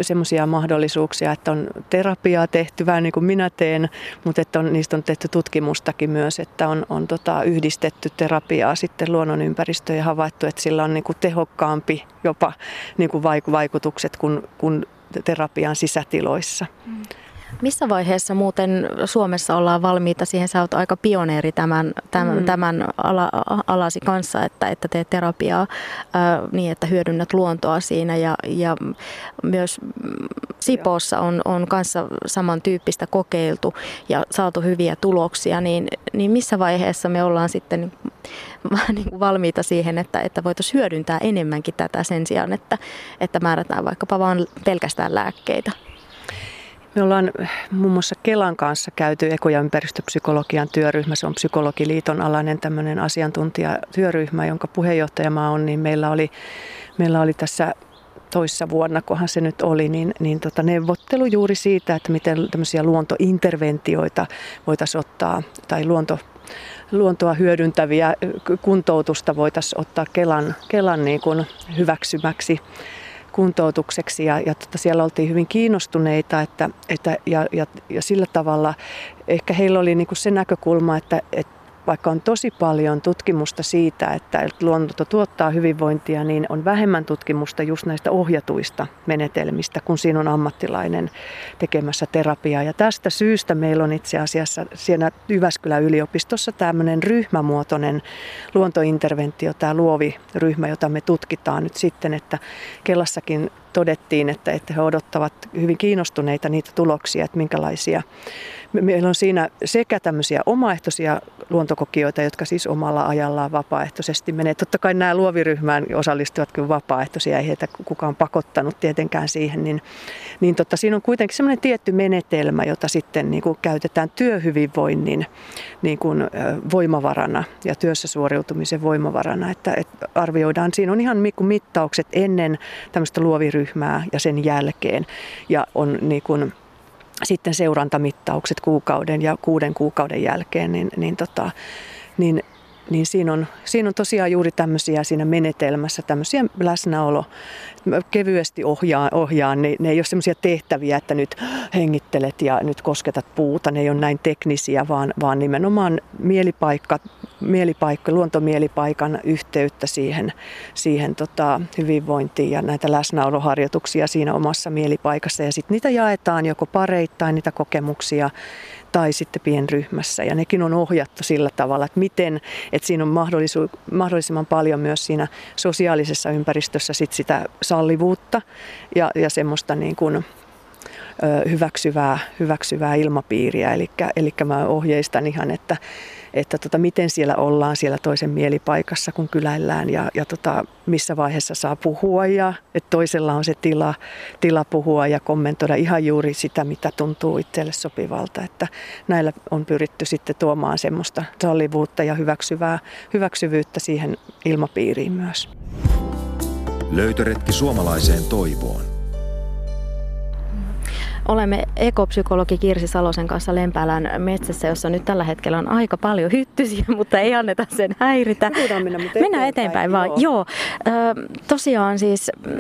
Speaker 3: semmoisia mahdollisuuksia, että on terapiaa tehty vähän niin kuin minä teen, mutta että on, niistä on tehty tutkimustakin myös, että on, on tota, yhdistetty terapiaa sitten luonnonympäristöön ja havaittu, että sillä on niin kuin tehokkaampi jopa niin kuin vaikutukset kuin, kuin terapian sisätiloissa. Mm.
Speaker 2: Missä vaiheessa muuten Suomessa ollaan valmiita siihen? Sä oot aika pioneeri tämän, tämän, mm. tämän ala, alasi kanssa, että, että teet terapiaa ää, niin, että hyödynnät luontoa siinä. Ja, ja myös Sipoossa on, on kanssa samantyyppistä kokeiltu ja saatu hyviä tuloksia. Niin, niin missä vaiheessa me ollaan sitten niin valmiita siihen, että, että voitaisiin hyödyntää enemmänkin tätä sen sijaan, että, että määrätään vaikkapa vain pelkästään lääkkeitä?
Speaker 3: Me ollaan muun muassa Kelan kanssa käyty eko- ja ympäristöpsykologian työryhmä. Se on psykologiliiton alainen tämmöinen asiantuntijatyöryhmä, jonka puheenjohtajamaa on, niin meillä oli, meillä oli tässä toissa vuonna, kunhan se nyt oli, niin, niin tota neuvottelu juuri siitä, että miten tämmöisiä luontointerventioita voitaisiin ottaa, tai luonto, luontoa hyödyntäviä kuntoutusta voitaisiin ottaa Kelan, Kelan niin kuin hyväksymäksi kuntoutukseksi ja, ja tota, siellä oltiin hyvin kiinnostuneita että, että, ja, ja, ja sillä tavalla ehkä heillä oli niin kuin se näkökulma, että, että vaikka on tosi paljon tutkimusta siitä, että luonto tuottaa hyvinvointia, niin on vähemmän tutkimusta just näistä ohjatuista menetelmistä, kun siinä on ammattilainen tekemässä terapiaa. Ja tästä syystä meillä on itse asiassa siellä Jyväskylän yliopistossa tämmöinen ryhmämuotoinen luontointerventio, tämä luovi-ryhmä, jota me tutkitaan nyt sitten, että Kellassakin todettiin, että, että he odottavat hyvin kiinnostuneita niitä tuloksia, että minkälaisia. Meillä on siinä sekä tämmöisiä omaehtoisia luontokokijoita, jotka siis omalla ajallaan vapaaehtoisesti menee. Totta kai nämä luoviryhmään osallistuvat kyllä vapaaehtoisia, ei heitä kukaan pakottanut tietenkään siihen. Niin, niin totta, siinä on kuitenkin semmoinen tietty menetelmä, jota sitten niin kuin käytetään työhyvinvoinnin niin kuin, voimavarana ja työssä suoriutumisen voimavarana. Että, että arvioidaan, siinä on ihan mittaukset ennen tämmöistä luoviryhmää ja sen jälkeen. Ja on niin kuin, sitten seurantamittaukset kuukauden ja kuuden kuukauden jälkeen, niin, niin, tota, niin niin siinä on, siinä on tosiaan juuri tämmöisiä siinä menetelmässä, tämmöisiä läsnäolo, kevyesti ohjaan, ohjaan ne, ne ei ole semmoisia tehtäviä, että nyt hengittelet ja nyt kosketat puuta, ne ei ole näin teknisiä, vaan, vaan nimenomaan mielipaikka, mielipaikka, luontomielipaikan yhteyttä siihen, siihen tota, hyvinvointiin ja näitä läsnäoloharjoituksia siinä omassa mielipaikassa. Ja sitten niitä jaetaan joko pareittain niitä kokemuksia tai sitten pienryhmässä. Ja nekin on ohjattu sillä tavalla, että miten, että siinä on mahdollisimman paljon myös siinä sosiaalisessa ympäristössä sit sitä sallivuutta ja, ja semmoista niin kuin, hyväksyvää, hyväksyvää ilmapiiriä. Eli, mä ohjeistan ihan, että, että tota, miten siellä ollaan siellä toisen mielipaikassa, kun kyläillään ja, ja tota, missä vaiheessa saa puhua ja että toisella on se tila, tila puhua ja kommentoida ihan juuri sitä, mitä tuntuu itselle sopivalta. Että näillä on pyritty sitten tuomaan semmoista sallivuutta ja hyväksyvää, hyväksyvyyttä siihen ilmapiiriin myös.
Speaker 4: Löytöretki suomalaiseen toivoon.
Speaker 2: Olemme ekopsykologi Kirsi Salosen kanssa Lempäälän metsässä, jossa nyt tällä hetkellä on aika paljon hyttysiä, mutta ei anneta sen häiritä.
Speaker 3: Mennään, mennä, mutta
Speaker 2: Mennään eteenpäin vaan. Joo. joo. Tosiaan siis mm,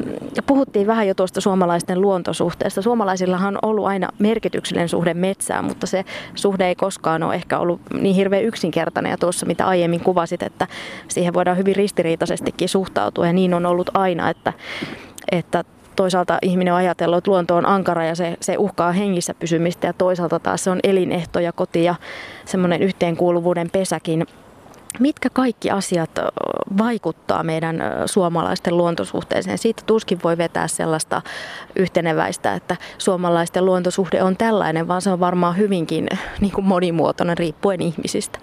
Speaker 2: puhuttiin vähän jo tuosta suomalaisten luontosuhteesta. Suomalaisillahan on ollut aina merkityksellinen suhde metsään, mutta se suhde ei koskaan ole ehkä ollut niin hirveän yksinkertainen. Ja tuossa mitä aiemmin kuvasit, että siihen voidaan hyvin ristiriitaisestikin suhtautua ja niin on ollut aina, että että toisaalta ihminen on ajatellut, että luonto on ankara ja se, se uhkaa hengissä pysymistä ja toisaalta taas se on elinehto ja koti ja semmoinen yhteenkuuluvuuden pesäkin. Mitkä kaikki asiat vaikuttaa meidän suomalaisten luontosuhteeseen? Siitä tuskin voi vetää sellaista yhteneväistä, että suomalaisten luontosuhde on tällainen, vaan se on varmaan hyvinkin niin kuin monimuotoinen riippuen ihmisistä.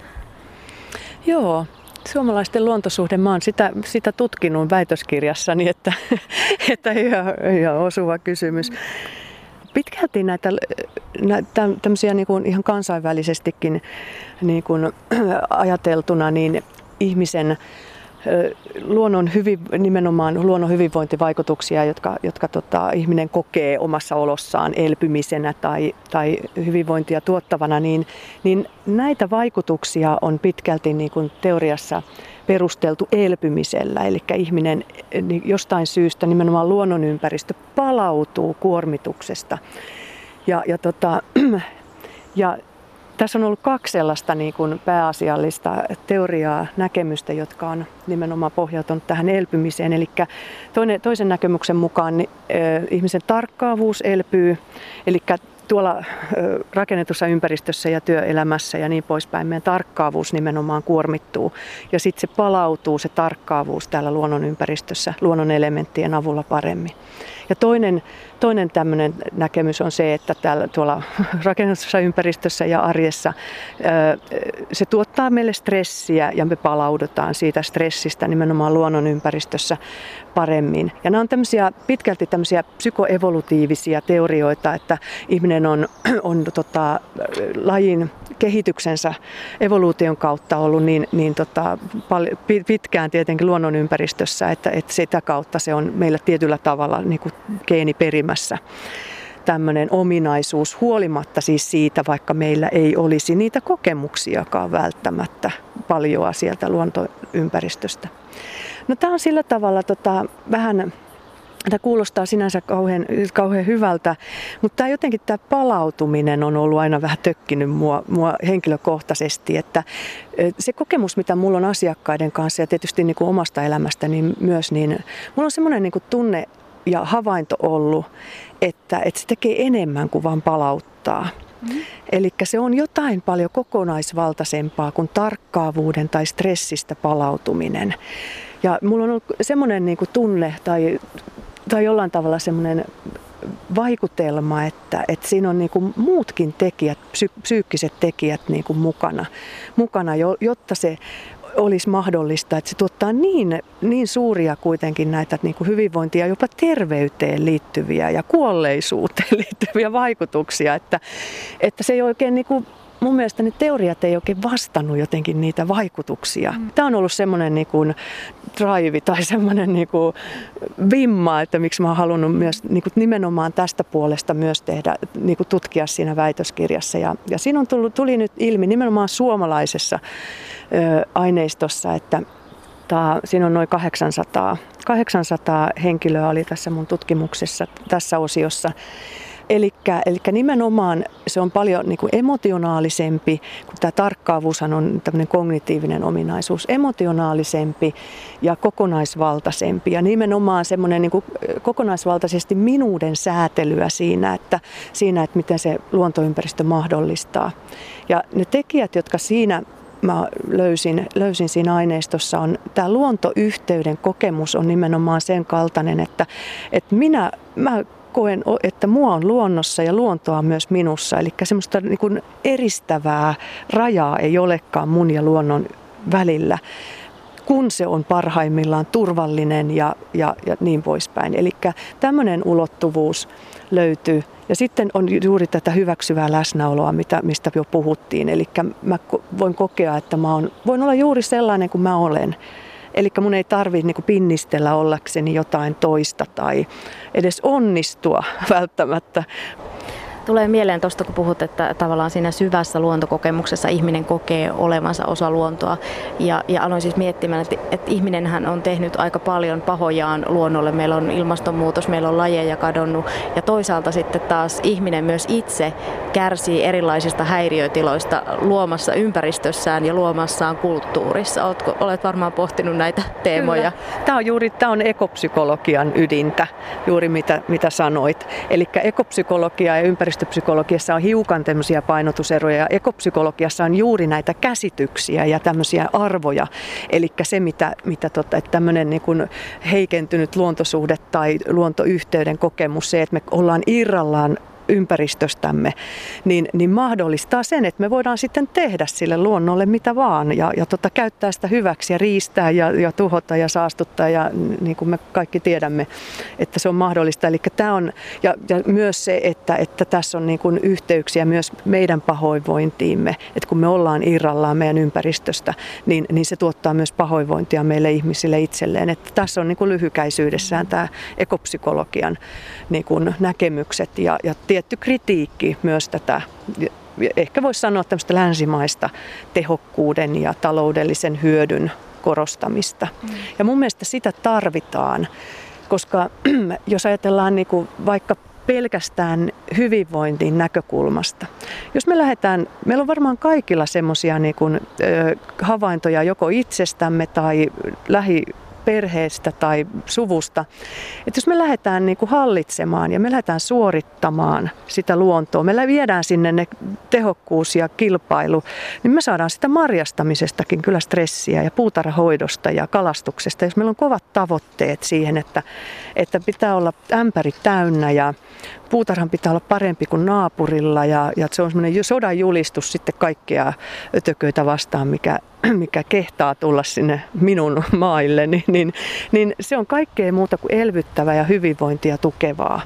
Speaker 3: Joo, Suomalaisten luontosuhde, mä oon sitä, sitä tutkinut väitöskirjassani, että, että ihan, ihan osuva kysymys. Pitkälti näitä, näitä tämmöisiä niin kuin ihan kansainvälisestikin niin kuin ajateltuna, niin ihmisen luonnon hyvin, nimenomaan luonnon hyvinvointivaikutuksia, jotka, jotka tota, ihminen kokee omassa olossaan elpymisenä tai, tai hyvinvointia tuottavana, niin, niin näitä vaikutuksia on pitkälti niin kuin teoriassa perusteltu elpymisellä. Eli ihminen niin jostain syystä, nimenomaan luonnonympäristö, palautuu kuormituksesta. Ja, ja, tota, ja tässä on ollut kaksi sellaista niin kuin pääasiallista teoriaa, näkemystä, jotka on nimenomaan pohjautunut tähän elpymiseen. Eli toinen, toisen näkemyksen mukaan niin, äh, ihmisen tarkkaavuus elpyy, eli tuolla rakennetussa ympäristössä ja työelämässä ja niin poispäin meidän tarkkaavuus nimenomaan kuormittuu. Ja sitten se palautuu se tarkkaavuus täällä luonnonympäristössä luonnon elementtien avulla paremmin. Ja toinen, toinen tämmöinen näkemys on se, että täällä tuolla rakennetussa ympäristössä ja arjessa se tuottaa meille stressiä ja me palaudutaan siitä stressistä nimenomaan luonnonympäristössä paremmin. Ja nämä on tämmöisiä, pitkälti tämmöisiä psykoevolutiivisia teorioita, että ihminen on, on tota, lajin kehityksensä evoluution kautta ollut niin, niin tota, pitkään tietenkin luonnonympäristössä, että, että sitä kautta se on meillä tietyllä tavalla niin kuin geeniperimässä tämmöinen ominaisuus huolimatta siis siitä, vaikka meillä ei olisi niitä kokemuksiakaan välttämättä paljoa sieltä luontoympäristöstä. No tämä on sillä tavalla tota, vähän Tämä kuulostaa sinänsä kauhean, kauhean hyvältä, mutta tämä jotenkin tämä palautuminen on ollut aina vähän tökkinyt mua, mua henkilökohtaisesti. Että se kokemus, mitä mulla on asiakkaiden kanssa ja tietysti niin kuin omasta elämästä niin myös, niin mulla on semmoinen niin kuin tunne ja havainto ollut, että, että se tekee enemmän kuin vain palauttaa. Mm-hmm. Eli se on jotain paljon kokonaisvaltaisempaa kuin tarkkaavuuden tai stressistä palautuminen. Ja mulla on ollut semmoinen niin tunne tai, tai jollain tavalla semmoinen vaikutelma, että, että siinä on niin kuin muutkin tekijät, psy, psyykkiset tekijät niin kuin mukana, mukana, jotta se olisi mahdollista, että se tuottaa niin, niin suuria kuitenkin näitä niin kuin hyvinvointia, jopa terveyteen liittyviä ja kuolleisuuteen liittyviä vaikutuksia, että, että se ei oikein niin kuin mun mielestä ne teoriat ei oikein vastannut jotenkin niitä vaikutuksia. Mm. Tämä on ollut semmoinen niin kuin drive tai semmoinen niin kuin vimma, että miksi mä oon halunnut myös niin kuin nimenomaan tästä puolesta myös tehdä, niin kuin tutkia siinä väitöskirjassa. Ja, ja siinä on tullut, tuli nyt ilmi nimenomaan suomalaisessa ö, aineistossa, että Tää, siinä on noin 800, 800 henkilöä oli tässä mun tutkimuksessa tässä osiossa. Eli nimenomaan se on paljon niin kuin emotionaalisempi, kun tämä tarkkaavuus on tämmöinen kognitiivinen ominaisuus, emotionaalisempi ja kokonaisvaltaisempi. Ja nimenomaan semmoinen niin kuin kokonaisvaltaisesti minuuden säätelyä siinä että, siinä, että miten se luontoympäristö mahdollistaa. Ja ne tekijät, jotka siinä mä löysin, löysin siinä aineistossa on tämä luontoyhteyden kokemus on nimenomaan sen kaltainen, että, että minä, mä koen, että mua on luonnossa ja luontoa myös minussa. Eli semmoista niin kuin eristävää rajaa ei olekaan mun ja luonnon välillä, kun se on parhaimmillaan turvallinen ja, ja, ja niin poispäin. Eli tämmöinen ulottuvuus löytyy. Ja sitten on juuri tätä hyväksyvää läsnäoloa, mitä, mistä jo puhuttiin. Eli mä voin kokea, että mä on, voin olla juuri sellainen kuin mä olen. Eli mun ei tarvitse niin pinnistellä ollakseni jotain toista tai edes onnistua välttämättä.
Speaker 2: Tulee mieleen tuosta, kun puhut, että tavallaan siinä syvässä luontokokemuksessa ihminen kokee olevansa osa luontoa. Ja, ja aloin siis miettimään, että, että ihminenhän on tehnyt aika paljon pahojaan luonnolle. Meillä on ilmastonmuutos, meillä on lajeja kadonnut. Ja toisaalta sitten taas ihminen myös itse kärsii erilaisista häiriötiloista luomassa ympäristössään ja luomassaan kulttuurissa. Oletko, olet varmaan pohtinut näitä teemoja.
Speaker 3: Kyllä. Tämä on juuri tämä on ekopsykologian ydintä, juuri mitä, mitä sanoit. Eli ekopsykologia ja ympäristö ympäristöpsykologiassa on hiukan tämmöisiä painotuseroja ja ekopsykologiassa on juuri näitä käsityksiä ja tämmöisiä arvoja. Eli se, mitä, mitä tota, että tämmöinen niin kuin heikentynyt luontosuhde tai luontoyhteyden kokemus, se, että me ollaan irrallaan ympäristöstämme, niin, niin mahdollistaa sen, että me voidaan sitten tehdä sille luonnolle mitä vaan ja, ja tota, käyttää sitä hyväksi ja riistää ja, ja tuhota ja saastuttaa ja niin kuin me kaikki tiedämme, että se on mahdollista. Eli tämä on, ja, ja myös se, että, että tässä on niin kuin yhteyksiä myös meidän pahoinvointiimme, että kun me ollaan irrallaan meidän ympäristöstä, niin, niin se tuottaa myös pahoinvointia meille ihmisille itselleen. Että tässä on niin kuin lyhykäisyydessään tämä ekopsykologian niin kuin näkemykset ja, ja tietty kritiikki myös tätä ehkä voisi sanoa tämmöistä länsimaista tehokkuuden ja taloudellisen hyödyn korostamista. Mm. Ja mun mielestä sitä tarvitaan, koska jos ajatellaan niin kuin vaikka pelkästään hyvinvointiin näkökulmasta. Jos me lähdetään, meillä on varmaan kaikilla semmoisia niin havaintoja joko itsestämme tai lähi perheestä tai suvusta. Että jos me lähdetään niin kuin hallitsemaan ja me lähdetään suorittamaan sitä luontoa, me viedään sinne ne tehokkuus ja kilpailu, niin me saadaan sitä marjastamisestakin kyllä stressiä ja puutarhahoidosta ja kalastuksesta. Jos meillä on kovat tavoitteet siihen, että, että pitää olla ämpäri täynnä ja puutarhan pitää olla parempi kuin naapurilla ja, ja se on semmoinen sodan julistus sitten kaikkea ötököitä vastaan, mikä, mikä kehtaa tulla sinne minun maille, niin, niin, se on kaikkea muuta kuin elvyttävää ja hyvinvointia tukevaa.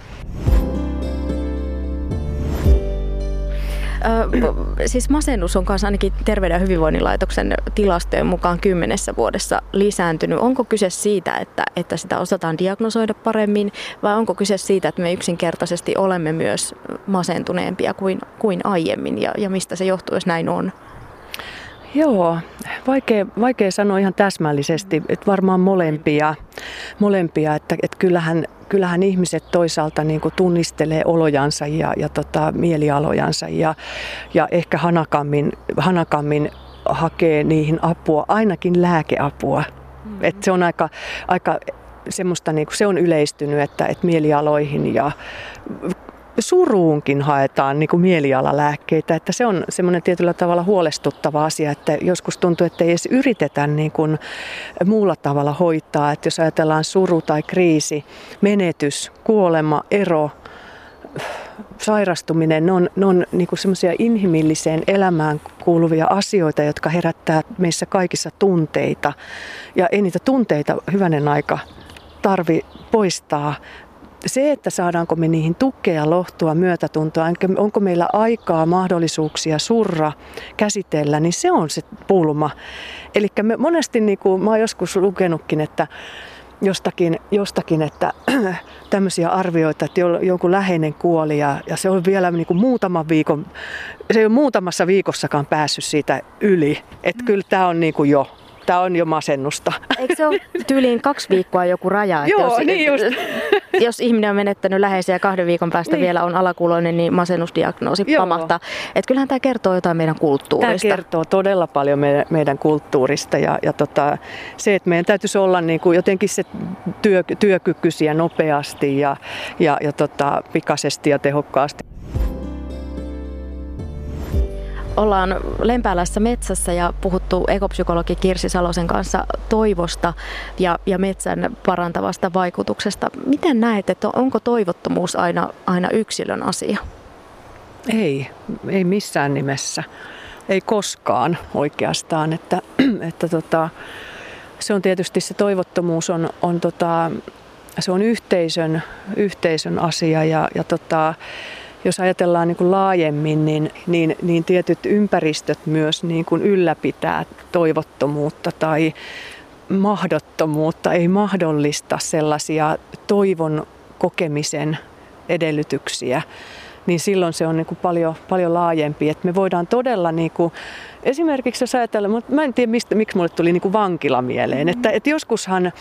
Speaker 2: siis masennus on kanssa ainakin Terveyden ja hyvinvoinnin laitoksen tilastojen mukaan kymmenessä vuodessa lisääntynyt. Onko kyse siitä, että, että sitä osataan diagnosoida paremmin vai onko kyse siitä, että me yksinkertaisesti olemme myös masentuneempia kuin, kuin aiemmin ja, ja mistä se johtuu, jos näin on?
Speaker 3: Joo, vaikea, vaikea sanoa ihan täsmällisesti, että varmaan molempia, molempia että, että kyllähän, kyllähän ihmiset toisaalta niin kuin tunnistelee olojansa ja, ja tota, mielialojansa ja, ja ehkä hanakammin, hanakammin hakee niihin apua, ainakin lääkeapua. Mm-hmm. Et se on aika, aika semmoista, niin kuin se on yleistynyt, että, että mielialoihin ja suruunkin haetaan niin kuin mielialalääkkeitä, että se on semmoinen tietyllä tavalla huolestuttava asia, että joskus tuntuu, että ei edes yritetä niin kuin muulla tavalla hoitaa, että jos ajatellaan suru tai kriisi, menetys, kuolema, ero, sairastuminen, ne on, ne on niin semmoisia inhimilliseen elämään kuuluvia asioita, jotka herättää meissä kaikissa tunteita. Ja ei niitä tunteita hyvänen aika tarvi poistaa se, että saadaanko me niihin tukea, lohtua, myötätuntoa, onko meillä aikaa, mahdollisuuksia surra, käsitellä, niin se on se pulma. Eli me monesti, niin kuin mä oon joskus lukenutkin, että jostakin, jostakin että tämmöisiä arvioita, että jonkun läheinen kuoli ja, ja se on vielä niin kuin muutaman viikon, se ei ole muutamassa viikossakaan päässyt siitä yli. Että mm. kyllä tämä on niin kuin jo tämä on jo masennusta.
Speaker 2: Eikö se ole tyyliin kaksi viikkoa joku raja?
Speaker 3: Että Joo, jos, niin just.
Speaker 2: jos ihminen on menettänyt läheisiä ja kahden viikon päästä niin. vielä on alakuloinen, niin masennusdiagnoosi Joo. pamahtaa. Et kyllähän tämä kertoo jotain meidän kulttuurista.
Speaker 3: Tämä kertoo todella paljon meidän, meidän kulttuurista ja, ja tota, se, että meidän täytyisi olla niin kuin jotenkin se työ, työkykyisiä nopeasti ja, ja, ja tota, pikaisesti ja tehokkaasti
Speaker 2: ollaan Lempäälässä metsässä ja puhuttu ekopsykologi Kirsi Salosen kanssa toivosta ja, ja metsän parantavasta vaikutuksesta. Miten näet, että onko toivottomuus aina, aina yksilön asia?
Speaker 3: Ei, ei missään nimessä. Ei koskaan oikeastaan. Että, että tota, se on tietysti se toivottomuus on, on, tota, se on yhteisön, yhteisön asia ja, ja tota, jos ajatellaan niin kuin laajemmin, niin, niin, niin tietyt ympäristöt myös niin kuin ylläpitää toivottomuutta tai mahdottomuutta, ei mahdollista sellaisia toivon kokemisen edellytyksiä, niin silloin se on niin kuin paljon, paljon laajempi. Et me voidaan todella, niin kuin, esimerkiksi jos ajatellaan, mutta mä en tiedä mistä, miksi mulle tuli niin kuin vankila mieleen, mm-hmm. että, että joskushan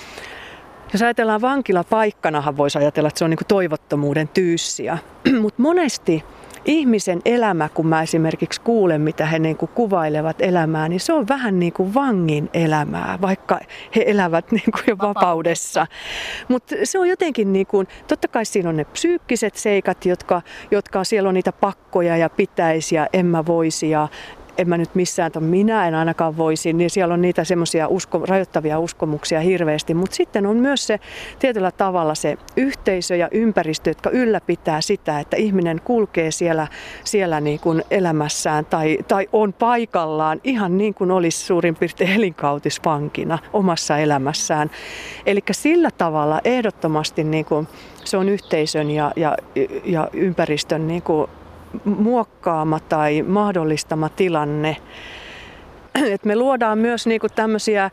Speaker 3: jos ajatellaan vankilapaikkanahan voisi ajatella, että se on niin toivottomuuden tyyssiä. Mutta monesti ihmisen elämä, kun mä esimerkiksi kuulen, mitä he niin kuin kuvailevat elämää, niin se on vähän niin kuin vangin elämää, vaikka he elävät niin kuin jo vapaudessa. Mutta se on jotenkin, niin kuin, totta kai siinä on ne psyykkiset seikat, jotka, jotka siellä on niitä pakkoja ja pitäisi ja en mä voisi ja en mä nyt missään, että minä en ainakaan voisi, niin siellä on niitä semmoisia usko, rajoittavia uskomuksia hirveästi. Mutta sitten on myös se tietyllä tavalla se yhteisö ja ympäristö, jotka ylläpitää sitä, että ihminen kulkee siellä, siellä niin kuin elämässään tai, tai on paikallaan ihan niin kuin olisi suurin piirtein elinkautisppankina omassa elämässään. Eli sillä tavalla ehdottomasti niin kuin se on yhteisön ja, ja, ja ympäristön niin kuin muokkaama tai mahdollistama tilanne. Et me luodaan myös niinku tämmöisiä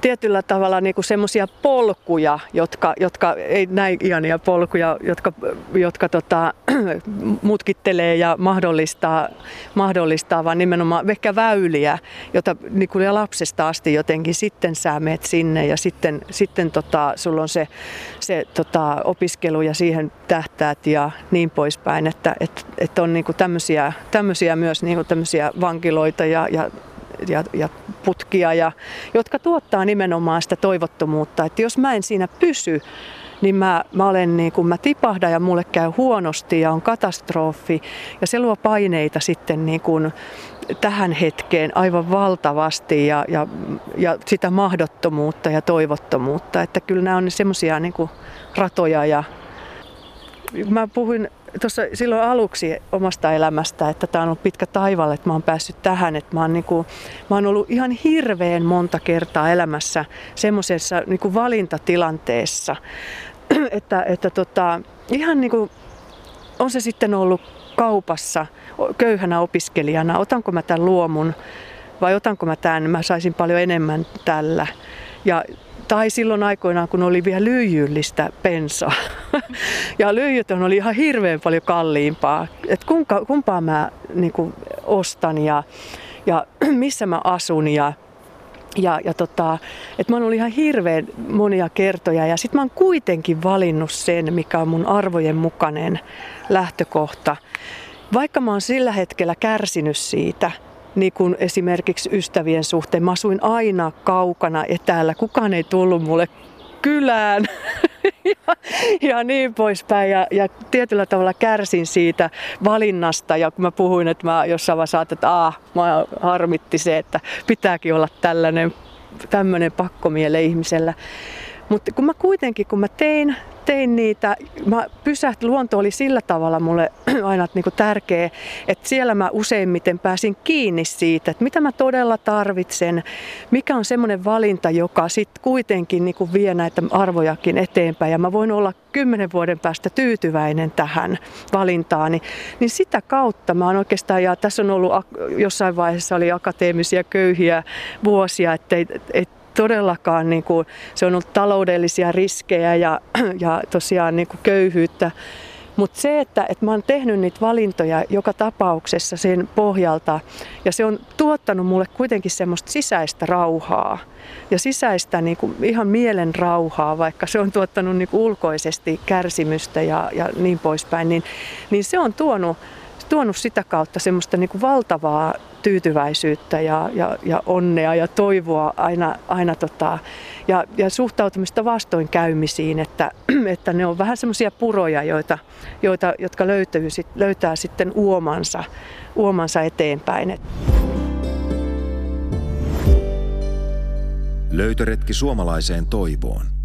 Speaker 3: tietyllä tavalla niinku semmoisia polkuja, jotka, jotka ei näin ihania polkuja, jotka, jotka tota, mutkittelee ja mahdollistaa, mahdollistaa, vaan nimenomaan ehkä väyliä, jota niinku lapsesta asti jotenkin sitten sä meet sinne ja sitten, sitten tota, sulla on se, se tota, opiskelu ja siihen tähtäät ja niin poispäin, että et, et on niinku tämmöisiä, tämmöisiä myös niinku tämmöisiä vankiloita ja, ja ja, ja putkia, ja, jotka tuottaa nimenomaan sitä toivottomuutta. Että jos mä en siinä pysy, niin mä, mä, olen niin kuin, mä tipahdan ja mulle käy huonosti ja on katastrofi. Ja se luo paineita sitten niin kuin tähän hetkeen aivan valtavasti ja, ja, ja sitä mahdottomuutta ja toivottomuutta. Että kyllä nämä on semmoisia niin ratoja ja mä puhuin tuossa silloin aluksi omasta elämästä, että tämä on ollut pitkä taivalle, että mä oon päässyt tähän, että mä oon, niinku, mä oon ollut ihan hirveän monta kertaa elämässä semmoisessa niinku valintatilanteessa, että, että tota, ihan niinku, on se sitten ollut kaupassa köyhänä opiskelijana, otanko mä tämän luomun vai otanko mä tämän, mä saisin paljon enemmän tällä. Ja tai silloin aikoinaan, kun oli vielä lyijyllistä pensaa. ja lyijyt oli ihan hirveän paljon kalliimpaa. Et kumpa, kumpaa mä niin kuin, ostan ja, ja missä mä asun ja ja, ja tota, että mä oon ollut ihan hirveän monia kertoja ja sitten mä oon kuitenkin valinnut sen, mikä on mun arvojen mukainen lähtökohta. Vaikka mä oon sillä hetkellä kärsinyt siitä, niin kuin esimerkiksi ystävien suhteen. Mä asuin aina kaukana etäällä. Kukaan ei tullut mulle kylään ja, ja niin poispäin. Ja, ja tietyllä tavalla kärsin siitä valinnasta. Ja kun mä puhuin, että mä jossain vaiheessa ajattelin, että aah, mä harmitti se, että pitääkin olla tällainen tämmöinen pakkomiele ihmisellä. Mutta kun mä kuitenkin, kun mä tein tein niitä, mä pysäht, luonto oli sillä tavalla mulle aina niinku tärkeä, että siellä mä useimmiten pääsin kiinni siitä, että mitä mä todella tarvitsen, mikä on semmoinen valinta, joka sitten kuitenkin niinku vie näitä arvojakin eteenpäin. Ja mä voin olla kymmenen vuoden päästä tyytyväinen tähän valintaani, niin sitä kautta mä oon oikeastaan, ja tässä on ollut jossain vaiheessa oli akateemisia köyhiä vuosia, että et, todellakaan niin kuin, se on ollut taloudellisia riskejä ja, ja tosiaan niin kuin köyhyyttä. Mutta se, että, että mä oon tehnyt niitä valintoja joka tapauksessa sen pohjalta ja se on tuottanut mulle kuitenkin semmoista sisäistä rauhaa ja sisäistä niin kuin ihan mielen rauhaa, vaikka se on tuottanut niin kuin ulkoisesti kärsimystä ja, ja niin poispäin, niin, niin se on tuonut tuonut sitä kautta semmoista niin kuin valtavaa tyytyväisyyttä ja, ja, ja onnea ja toivoa aina, aina tota, ja, ja suhtautumista vastoinkäymisiin, että, että ne on vähän semmoisia puroja, joita, joita, jotka löytyy, löytää sitten uomansa, uomansa eteenpäin.
Speaker 4: Löytöretki suomalaiseen toivoon.